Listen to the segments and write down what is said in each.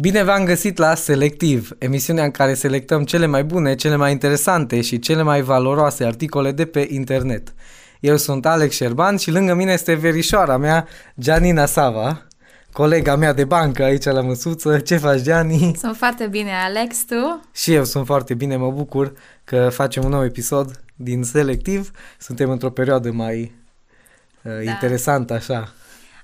Bine v-am găsit la Selectiv, emisiunea în care selectăm cele mai bune, cele mai interesante și cele mai valoroase articole de pe internet. Eu sunt Alex Șerban și lângă mine este verișoara mea, Gianina Sava, colega mea de bancă aici la măsuță. Ce faci, Gianni? Sunt foarte bine, Alex, tu? Și eu sunt foarte bine, mă bucur că facem un nou episod din Selectiv. Suntem într-o perioadă mai uh, da. interesantă, așa.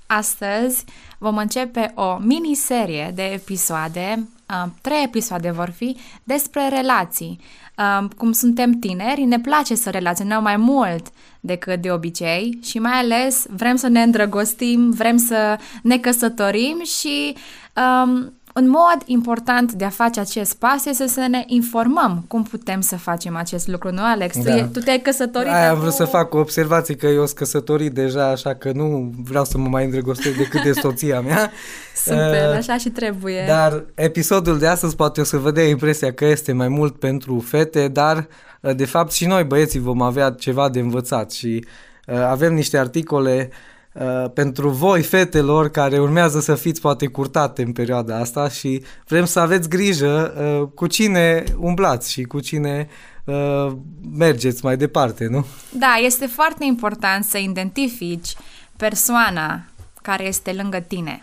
Astăzi vom începe o miniserie de episoade, uh, trei episoade vor fi, despre relații. Uh, cum suntem tineri, ne place să relaționăm mai mult decât de obicei și mai ales vrem să ne îndrăgostim, vrem să ne căsătorim și um, un mod important de a face acest pas este să ne informăm cum putem să facem acest lucru, nu, Alex? Da. Tu, tu te-ai căsătorit? Aia am vrut să fac o observație că eu sunt căsătorit deja, așa că nu vreau să mă mai îndrăgostesc decât de soția mea. Super, uh, așa și trebuie. Dar episodul de astăzi poate o să vă dea impresia că este mai mult pentru fete, dar uh, de fapt și noi băieții vom avea ceva de învățat și uh, avem niște articole uh, Uh, pentru voi, fetelor, care urmează să fiți poate curtate în perioada asta și vrem să aveți grijă uh, cu cine umblați și cu cine uh, mergeți mai departe, nu? Da, este foarte important să identifici persoana care este lângă tine.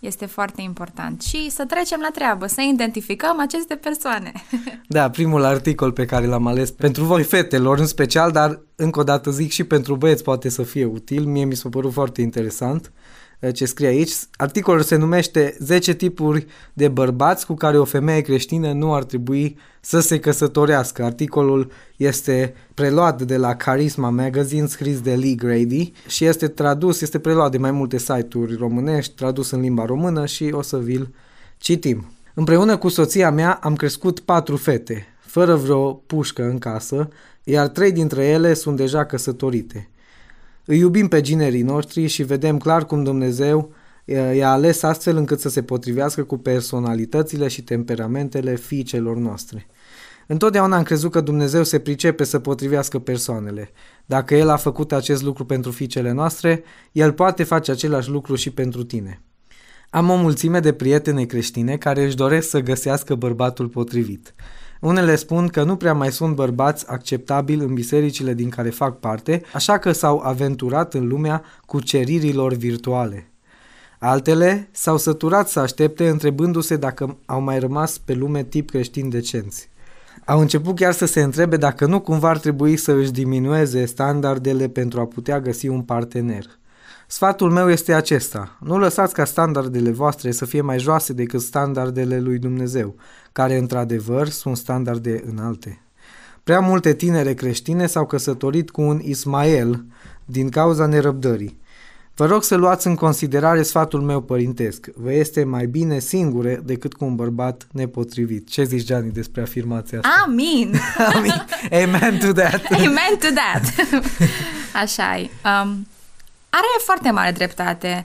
Este foarte important. Și să trecem la treabă, să identificăm aceste persoane. Da, primul articol pe care l-am ales pentru voi fetelor în special, dar încă o dată zic și pentru băieți poate să fie util. Mie mi s-a părut foarte interesant. Eh, ce scrie aici. Articolul se numește 10 tipuri de bărbați cu care o femeie creștină nu ar trebui să se căsătorească. Articolul este preluat de la Charisma Magazine, scris de Lee Grady și este tradus, este preluat de mai multe site-uri românești, tradus în limba română și o să vi-l citim. Împreună cu soția mea am crescut patru fete, fără vreo pușcă în casă, iar trei dintre ele sunt deja căsătorite. Îi iubim pe ginerii noștri și vedem clar cum Dumnezeu i-a ales astfel încât să se potrivească cu personalitățile și temperamentele fiicelor noastre. Întotdeauna am crezut că Dumnezeu se pricepe să potrivească persoanele. Dacă El a făcut acest lucru pentru fiicele noastre, El poate face același lucru și pentru tine. Am o mulțime de prietene creștine care își doresc să găsească bărbatul potrivit. Unele spun că nu prea mai sunt bărbați acceptabili în bisericile din care fac parte, așa că s-au aventurat în lumea cuceririlor virtuale. Altele s-au săturat să aștepte întrebându-se dacă au mai rămas pe lume tip creștini decenți. Au început chiar să se întrebe dacă nu cumva ar trebui să își diminueze standardele pentru a putea găsi un partener. Sfatul meu este acesta. Nu lăsați ca standardele voastre să fie mai joase decât standardele lui Dumnezeu, care într-adevăr sunt standarde înalte. Prea multe tinere creștine s-au căsătorit cu un Ismael din cauza nerăbdării. Vă rog să luați în considerare sfatul meu părintesc. Vă este mai bine singure decât cu un bărbat nepotrivit. Ce zici, Gianni, despre afirmația asta? Amin! Amin! Amen to that! Amen to that! Așa e. Um, are foarte mare dreptate.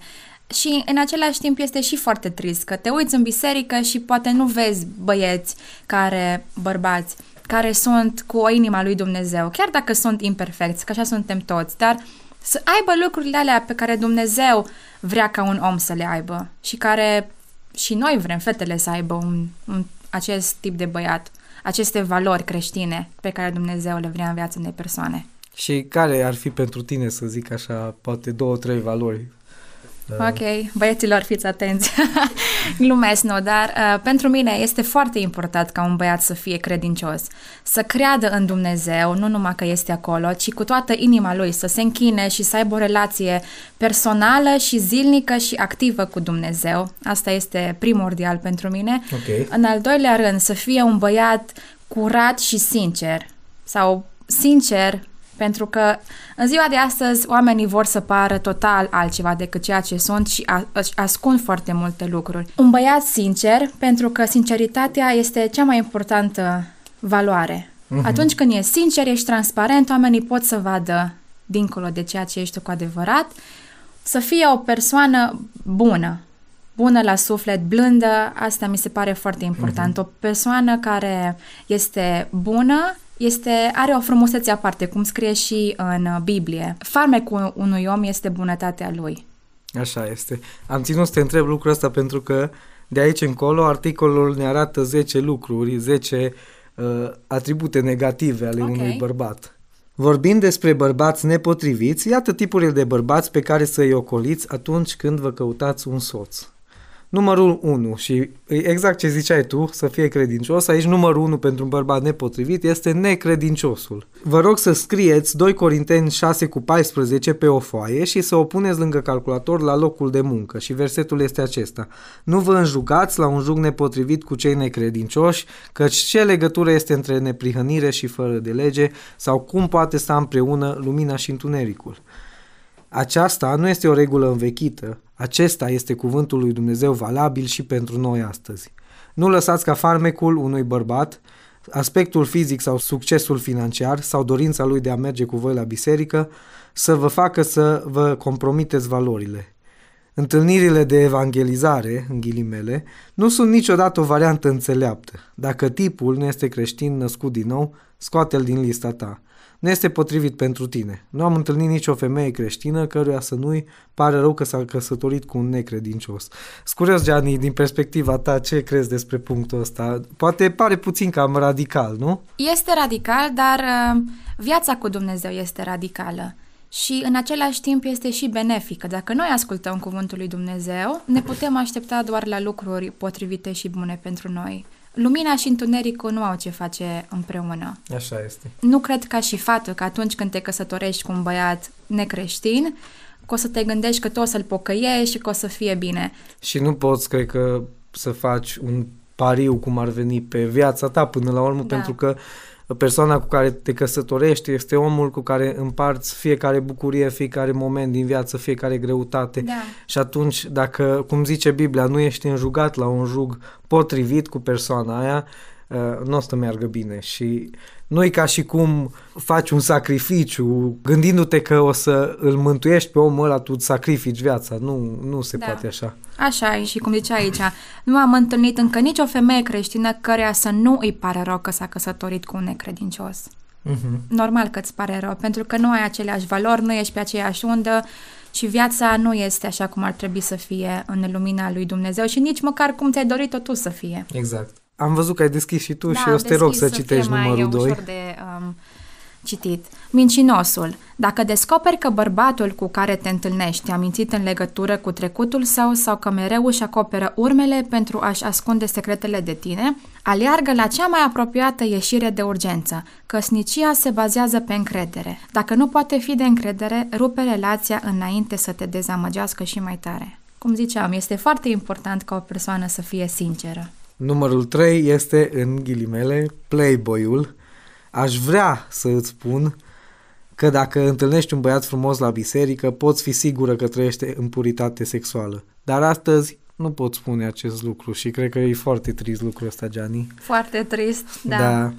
Și în același timp este și foarte trist că te uiți în biserică și poate nu vezi băieți care, bărbați, care sunt cu o inima lui Dumnezeu, chiar dacă sunt imperfecți, că așa suntem toți, dar să aibă lucrurile alea pe care Dumnezeu vrea ca un om să le aibă și care și noi vrem, fetele, să aibă un, un, acest tip de băiat, aceste valori creștine pe care Dumnezeu le vrea în viața unei persoane. Și care ar fi pentru tine, să zic așa, poate două, trei valori da. Ok, băieților, fiți atenți. Glumesc, nu, dar uh, pentru mine este foarte important ca un băiat să fie credincios, să creadă în Dumnezeu, nu numai că este acolo, ci cu toată inima lui, să se închine și să aibă o relație personală și zilnică și activă cu Dumnezeu. Asta este primordial pentru mine. Okay. În al doilea rând, să fie un băiat curat și sincer sau sincer pentru că în ziua de astăzi oamenii vor să pară total altceva decât ceea ce sunt și ascund foarte multe lucruri. Un băiat sincer, pentru că sinceritatea este cea mai importantă valoare. Uh-huh. Atunci când ești sincer, ești transparent, oamenii pot să vadă dincolo de ceea ce ești cu adevărat, să fie o persoană bună, bună la suflet, blândă, asta mi se pare foarte important. Uh-huh. O persoană care este bună este, are o frumusețe aparte, cum scrie și în Biblie. Farmecul unui om este bunătatea lui. Așa este. Am ținut să te întreb lucrul ăsta pentru că de aici încolo articolul ne arată 10 lucruri, 10 uh, atribute negative ale okay. unui bărbat. Vorbind despre bărbați nepotriviți, iată tipurile de bărbați pe care să-i ocoliți atunci când vă căutați un soț. Numărul 1 și exact ce ziceai tu, să fie credincios, aici numărul 1 pentru un bărbat nepotrivit este necredinciosul. Vă rog să scrieți 2 Corinteni 6 cu 14 pe o foaie și să o puneți lângă calculator la locul de muncă și versetul este acesta. Nu vă înjugați la un jug nepotrivit cu cei necredincioși, căci ce legătură este între neprihănire și fără de lege sau cum poate sta împreună lumina și întunericul. Aceasta nu este o regulă învechită, acesta este cuvântul lui Dumnezeu valabil și pentru noi astăzi. Nu lăsați ca farmecul unui bărbat, aspectul fizic sau succesul financiar sau dorința lui de a merge cu voi la biserică să vă facă să vă compromiteți valorile. Întâlnirile de evangelizare, în ghilimele, nu sunt niciodată o variantă înțeleaptă. Dacă tipul nu este creștin născut din nou, scoate-l din lista ta nu este potrivit pentru tine. Nu am întâlnit nicio femeie creștină căruia să nu-i pare rău că s-a căsătorit cu un necredincios. Scurios, Gianni, din perspectiva ta, ce crezi despre punctul ăsta? Poate pare puțin cam radical, nu? Este radical, dar uh, viața cu Dumnezeu este radicală. Și în același timp este și benefică. Dacă noi ascultăm cuvântul lui Dumnezeu, ne putem aștepta doar la lucruri potrivite și bune pentru noi. Lumina și întunericul nu au ce face împreună. Așa este. Nu cred ca și faptul că atunci când te căsătorești cu un băiat necreștin, că o să te gândești că tu o să-l pocăiești și că o să fie bine. Și nu poți, cred că, să faci un pariu cum ar veni pe viața ta până la urmă, da. pentru că persoana cu care te căsătorești este omul cu care împarți fiecare bucurie, fiecare moment din viață, fiecare greutate. Da. Și atunci, dacă, cum zice Biblia, nu ești înjugat la un jug potrivit cu persoana aia, uh, nu o să meargă bine. Și nu e ca și cum faci un sacrificiu gândindu-te că o să îl mântuiești pe omul ăla, tu sacrifici viața. Nu, nu se da. poate așa. Așa e și cum zicea aici, nu am întâlnit încă nicio femeie creștină căreia să nu îi pare rău că s-a căsătorit cu un necredincios. Uh-huh. Normal că îți pare rău, pentru că nu ai aceleași valori, nu ești pe aceeași undă și viața nu este așa cum ar trebui să fie în lumina lui Dumnezeu și nici măcar cum ți-ai dorit-o tu să fie. Exact. Am văzut că ai deschis și tu da, și eu te rog să, să citești numărul 2. de um, citit. Mincinosul. Dacă descoperi că bărbatul cu care te întâlnești a mințit în legătură cu trecutul său sau că mereu își acoperă urmele pentru a-și ascunde secretele de tine, aleargă la cea mai apropiată ieșire de urgență. Căsnicia se bazează pe încredere. Dacă nu poate fi de încredere, rupe relația înainte să te dezamăgească și mai tare. Cum ziceam, este foarte important ca o persoană să fie sinceră. Numărul 3 este, în ghilimele, playboy-ul. Aș vrea să îți spun că dacă întâlnești un băiat frumos la biserică, poți fi sigură că trăiește în puritate sexuală. Dar astăzi nu pot spune acest lucru și cred că e foarte trist lucrul ăsta, Gianni. Foarte trist, da. da.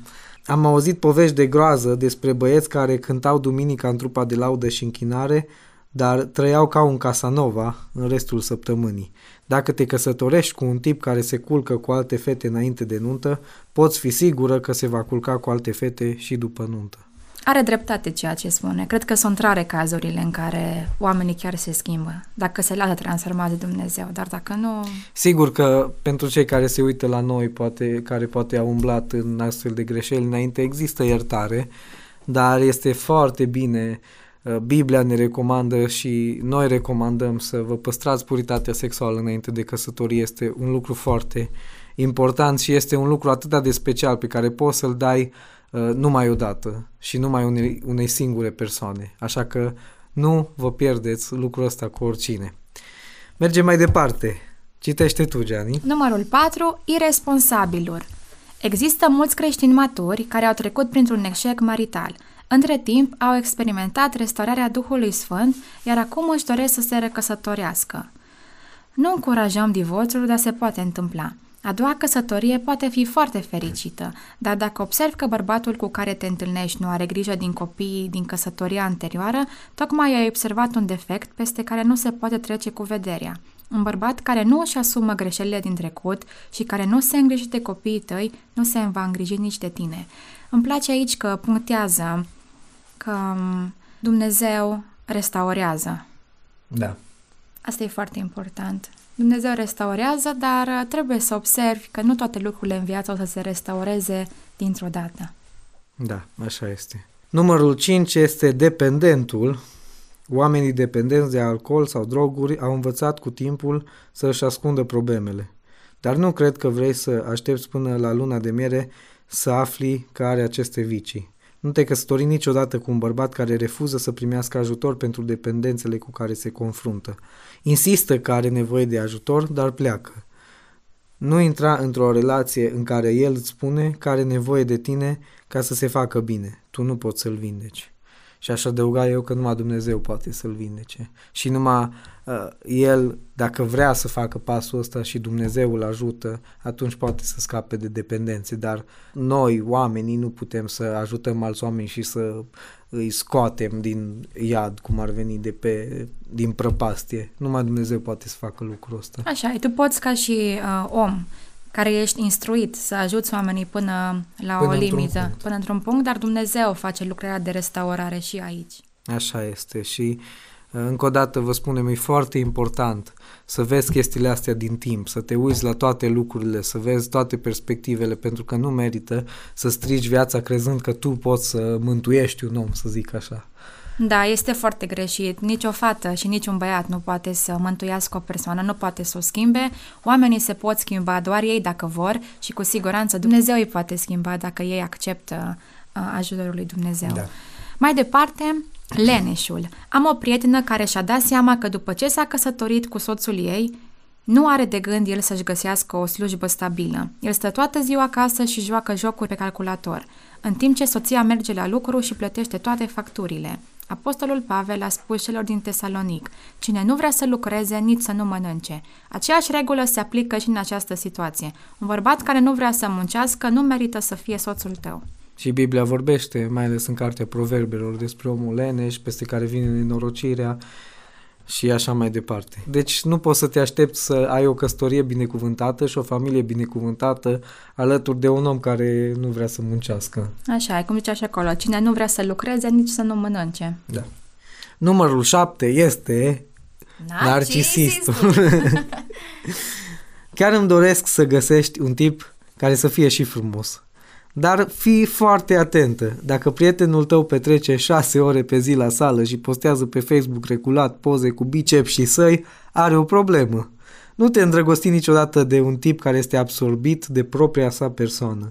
Am auzit povești de groază despre băieți care cântau duminica în trupa de laudă și închinare, dar trăiau ca un Casanova în restul săptămânii. Dacă te căsătorești cu un tip care se culcă cu alte fete înainte de nuntă, poți fi sigură că se va culca cu alte fete și după nuntă. Are dreptate ceea ce spune. Cred că sunt rare cazurile în care oamenii chiar se schimbă, dacă se lasă transformat de Dumnezeu, dar dacă nu... Sigur că pentru cei care se uită la noi, poate, care poate au umblat în astfel de greșeli înainte, există iertare, dar este foarte bine uh, Uh, Biblia ne recomandă și noi recomandăm să vă păstrați puritatea sexuală înainte de căsătorie. Este un lucru foarte important și este un lucru atât de special pe care poți să-l dai uh, numai odată și numai unei, unei singure persoane. Așa că nu vă pierdeți lucrul ăsta cu oricine. Mergem mai departe. Citește tu, Gianni. Numărul 4. Irresponsabilul. Există mulți creștini maturi care au trecut printr-un eșec marital – între timp, au experimentat restaurarea Duhului Sfânt, iar acum își doresc să se recăsătorească. Nu încurajăm divorțul, dar se poate întâmpla. A doua căsătorie poate fi foarte fericită, dar dacă observi că bărbatul cu care te întâlnești nu are grijă din copiii din căsătoria anterioară, tocmai ai observat un defect peste care nu se poate trece cu vederea. Un bărbat care nu își asumă greșelile din trecut și care nu se îngrijește de copiii tăi, nu se va îngriji nici de tine. Îmi place aici că punctează că um, Dumnezeu restaurează. Da. Asta e foarte important. Dumnezeu restaurează, dar uh, trebuie să observi că nu toate lucrurile în viață o să se restaureze dintr-o dată. Da, așa este. Numărul 5 este dependentul. Oamenii dependenți de alcool sau droguri au învățat cu timpul să își ascundă problemele. Dar nu cred că vrei să aștepți până la luna de miere să afli că are aceste vicii. Nu te căsători niciodată cu un bărbat care refuză să primească ajutor pentru dependențele cu care se confruntă. Insistă că are nevoie de ajutor, dar pleacă. Nu intra într-o relație în care el îți spune că are nevoie de tine ca să se facă bine. Tu nu poți să-l vindeci. Și aș adăuga eu că numai Dumnezeu poate să-l vindece. Și numai uh, el, dacă vrea să facă pasul ăsta și Dumnezeu îl ajută, atunci poate să scape de dependențe. Dar noi, oamenii, nu putem să ajutăm alți oameni și să îi scoatem din iad, cum ar veni, de pe, din prăpastie. Numai Dumnezeu poate să facă lucrul ăsta. Așa, tu poți ca și uh, om care ești instruit să ajuți oamenii până la până o limită, într-un până într-un punct, dar Dumnezeu face lucrarea de restaurare și aici. Așa este și uh, încă o dată vă spunem, e foarte important să vezi chestiile astea din timp, să te uiți la toate lucrurile, să vezi toate perspectivele, pentru că nu merită să strigi viața crezând că tu poți să mântuiești un om, să zic așa. Da, este foarte greșit. Nici o fată și nici un băiat nu poate să mântuiască o persoană, nu poate să o schimbe. Oamenii se pot schimba doar ei dacă vor și cu siguranță Dumnezeu îi poate schimba dacă ei acceptă uh, ajutorul lui Dumnezeu. Da. Mai departe, leneșul. Am o prietenă care și-a dat seama că după ce s-a căsătorit cu soțul ei, nu are de gând el să-și găsească o slujbă stabilă. El stă toată ziua acasă și joacă jocuri pe calculator, în timp ce soția merge la lucru și plătește toate facturile. Apostolul Pavel a spus celor din Tesalonic, cine nu vrea să lucreze, nici să nu mănânce. Aceeași regulă se aplică și în această situație. Un bărbat care nu vrea să muncească nu merită să fie soțul tău. Și Biblia vorbește, mai ales în cartea Proverbelor, despre omul leneș, peste care vine nenorocirea, și așa mai departe. Deci nu poți să te aștepți să ai o căsătorie binecuvântată și o familie binecuvântată alături de un om care nu vrea să muncească. Așa, e cum zicea și acolo, cine nu vrea să lucreze, nici să nu mănânce. Da. Numărul șapte este narcisistul. Chiar îmi doresc să găsești un tip care să fie și frumos. Dar fii foarte atentă. Dacă prietenul tău petrece șase ore pe zi la sală și postează pe Facebook regulat poze cu bicep și săi, are o problemă. Nu te îndrăgosti niciodată de un tip care este absorbit de propria sa persoană.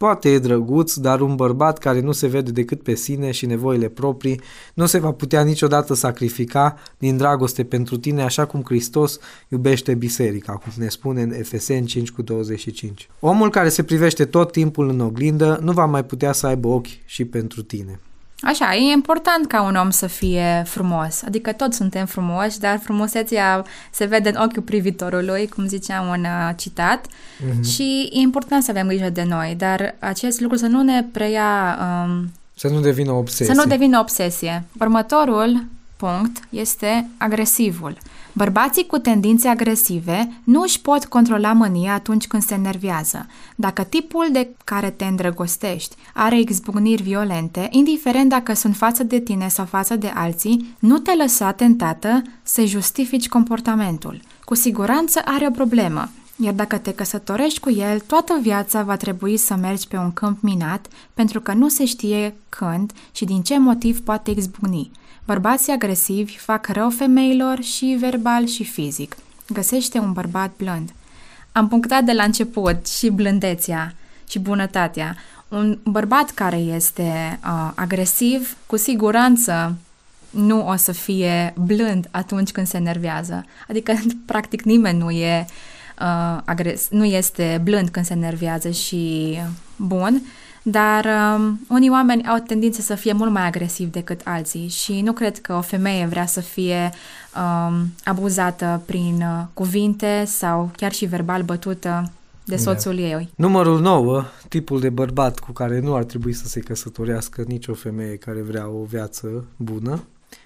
Poate e drăguț, dar un bărbat care nu se vede decât pe sine și nevoile proprii nu se va putea niciodată sacrifica din dragoste pentru tine așa cum Hristos iubește biserica, cum ne spune în Efeseni 5 cu 25. Omul care se privește tot timpul în oglindă nu va mai putea să aibă ochi și pentru tine. Așa, e important ca un om să fie frumos. Adică toți suntem frumoși, dar frumusețea se vede în ochiul privitorului, cum ziceam un uh, citat. Mm-hmm. Și e important să avem grijă de noi, dar acest lucru să nu ne preia... Um, să nu devină obsesie. Să nu devină obsesie. Următorul punct este agresivul. Bărbații cu tendințe agresive nu își pot controla mânia atunci când se enervează. Dacă tipul de care te îndrăgostești are exbucniri violente, indiferent dacă sunt față de tine sau față de alții, nu te lăsa tentată să justifici comportamentul. Cu siguranță are o problemă, iar dacă te căsătorești cu el, toată viața va trebui să mergi pe un câmp minat, pentru că nu se știe când și din ce motiv poate exbucni. Bărbații agresivi fac rău femeilor și verbal și fizic. Găsește un bărbat blând. Am punctat de la început și blândețea și bunătatea. Un bărbat care este uh, agresiv, cu siguranță nu o să fie blând atunci când se enervează. Adică, practic, nimeni nu e uh, agres- nu este blând când se enervează și bun, dar um, unii oameni au tendință să fie mult mai agresivi decât alții și nu cred că o femeie vrea să fie um, abuzată prin uh, cuvinte sau chiar și verbal bătută de da. soțul da. ei. Numărul 9, tipul de bărbat cu care nu ar trebui să se căsătorească nicio femeie care vrea o viață bună,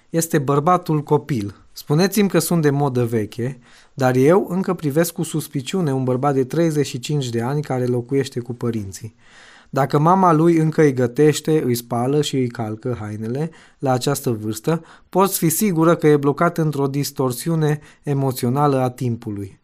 este bărbatul copil. Spuneți-mi că sunt de modă veche, dar eu încă privesc cu suspiciune un bărbat de 35 de ani care locuiește cu părinții. Dacă mama lui încă îi gătește, îi spală și îi calcă hainele la această vârstă, poți fi sigură că e blocat într-o distorsiune emoțională a timpului.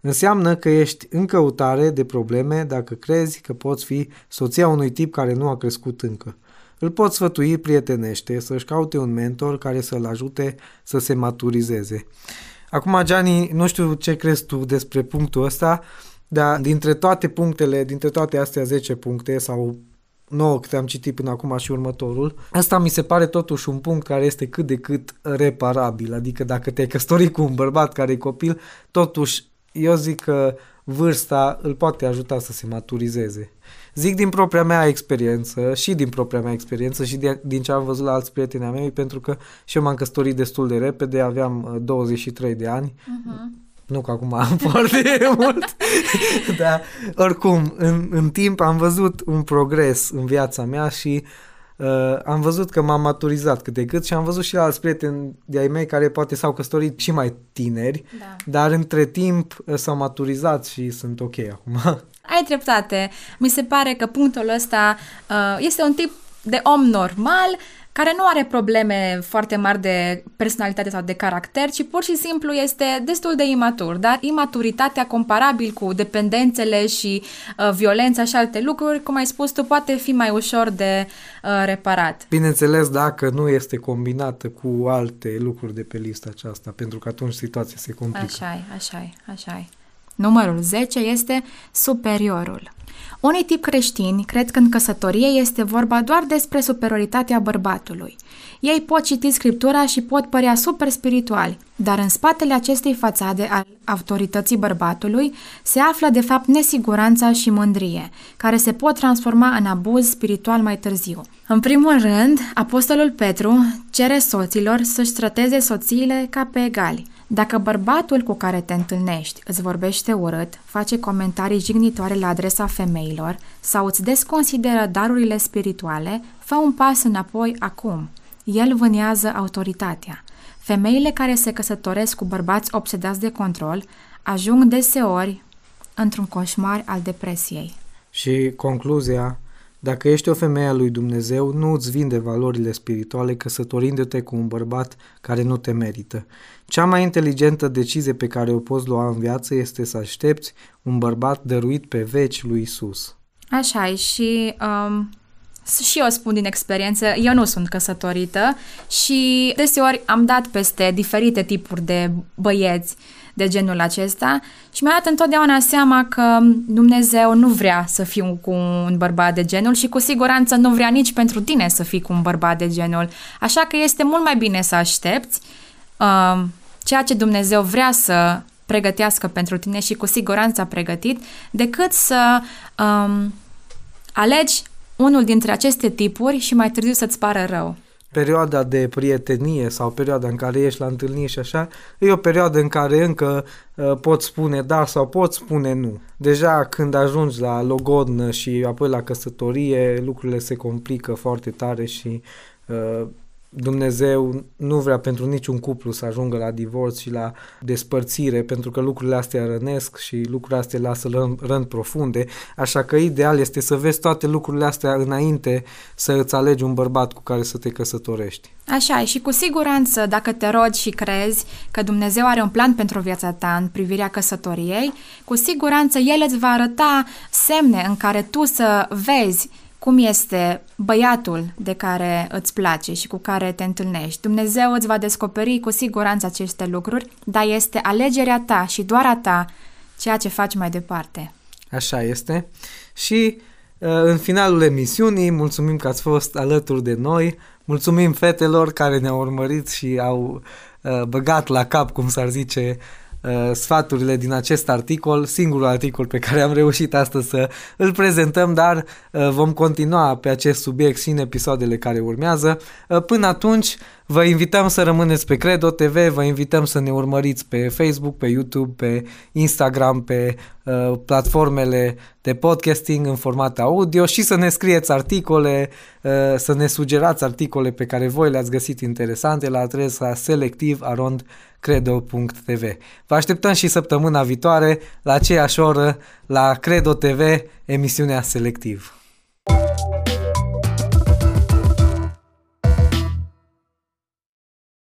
Înseamnă că ești în căutare de probleme dacă crezi că poți fi soția unui tip care nu a crescut încă. Îl poți sfătui prietenește să-și caute un mentor care să-l ajute să se maturizeze. Acum, Gianni, nu știu ce crezi tu despre punctul ăsta, dar dintre toate punctele, dintre toate astea 10 puncte sau 9 câte am citit până acum și următorul, asta mi se pare totuși un punct care este cât de cât reparabil, adică dacă te-ai căsătorit cu un bărbat care e copil, totuși eu zic că vârsta îl poate ajuta să se maturizeze. Zic din propria mea experiență și din propria mea experiență și de, din ce am văzut la alți prieteni ai mei, pentru că și eu m-am căsătorit destul de repede, aveam 23 uh, de ani. Uh-huh. Nu că acum am foarte mult, dar oricum, în, în timp am văzut un progres în viața mea și uh, am văzut că m-am maturizat cât de cât și am văzut și alți prieteni de-ai mei care poate s-au căsătorit și mai tineri, da. dar între timp uh, s-au maturizat și sunt ok acum. Ai dreptate. Mi se pare că punctul ăsta uh, este un tip de om normal care nu are probleme foarte mari de personalitate sau de caracter, ci pur și simplu este destul de imatur, dar imaturitatea comparabil cu dependențele și uh, violența și alte lucruri, cum ai spus tu, poate fi mai ușor de uh, reparat. Bineînțeles, dacă nu este combinată cu alte lucruri de pe lista aceasta, pentru că atunci situația se complică. Așa e, așa e, așa e. Numărul 10 este superiorul. Unii tip creștini cred că în căsătorie este vorba doar despre superioritatea bărbatului. Ei pot citi scriptura și pot părea super spirituali, dar în spatele acestei fațade al autorității bărbatului se află de fapt nesiguranța și mândrie, care se pot transforma în abuz spiritual mai târziu. În primul rând, apostolul Petru cere soților să-și trateze soțiile ca pe egali, dacă bărbatul cu care te întâlnești îți vorbește urât, face comentarii jignitoare la adresa femeilor sau îți desconsideră darurile spirituale, fă un pas înapoi acum. El vânează autoritatea. Femeile care se căsătoresc cu bărbați obsedați de control ajung deseori într-un coșmar al depresiei. Și concluzia dacă ești o femeie a lui Dumnezeu, nu îți vinde valorile spirituale căsătorindu-te cu un bărbat care nu te merită. Cea mai inteligentă decizie pe care o poți lua în viață este să aștepți un bărbat dăruit pe veci lui Isus. Așa e și um, și eu spun din experiență, eu nu sunt căsătorită și deseori am dat peste diferite tipuri de băieți de genul acesta și mi-a dat întotdeauna seama că Dumnezeu nu vrea să fiu cu un bărbat de genul și cu siguranță nu vrea nici pentru tine să fii cu un bărbat de genul. Așa că este mult mai bine să aștepți uh, ceea ce Dumnezeu vrea să pregătească pentru tine și cu siguranță a pregătit, decât să um, alegi unul dintre aceste tipuri și mai târziu să-ți pară rău perioada de prietenie sau perioada în care ești la întâlniri și așa, e o perioadă în care încă uh, poți spune da sau poți spune nu. Deja când ajungi la logodnă și apoi la căsătorie, lucrurile se complică foarte tare și uh, Dumnezeu nu vrea pentru niciun cuplu să ajungă la divorț și la despărțire, pentru că lucrurile astea rănesc și lucrurile astea lasă rând profunde, așa că ideal este să vezi toate lucrurile astea înainte să îți alegi un bărbat cu care să te căsătorești. Așa e și cu siguranță dacă te rogi și crezi că Dumnezeu are un plan pentru viața ta în privirea căsătoriei, cu siguranță El îți va arăta semne în care tu să vezi cum este băiatul de care îți place și cu care te întâlnești. Dumnezeu îți va descoperi cu siguranță aceste lucruri, dar este alegerea ta și doar a ta ceea ce faci mai departe. Așa este. Și uh, în finalul emisiunii, mulțumim că ați fost alături de noi, mulțumim fetelor care ne-au urmărit și au uh, băgat la cap, cum s-ar zice, uh, sfaturile din acest articol, singurul articol pe care am reușit astăzi să îl prezentăm, dar uh, vom continua pe acest subiect și în episoadele care urmează. Uh, până atunci, Vă invităm să rămâneți pe Credo TV, vă invităm să ne urmăriți pe Facebook, pe YouTube, pe Instagram, pe uh, platformele de podcasting în format audio și să ne scrieți articole, uh, să ne sugerați articole pe care voi le-ați găsit interesante la adresa selectiv.credo.tv. Vă așteptăm și săptămâna viitoare la aceeași oră la Credo TV, emisiunea Selectiv. you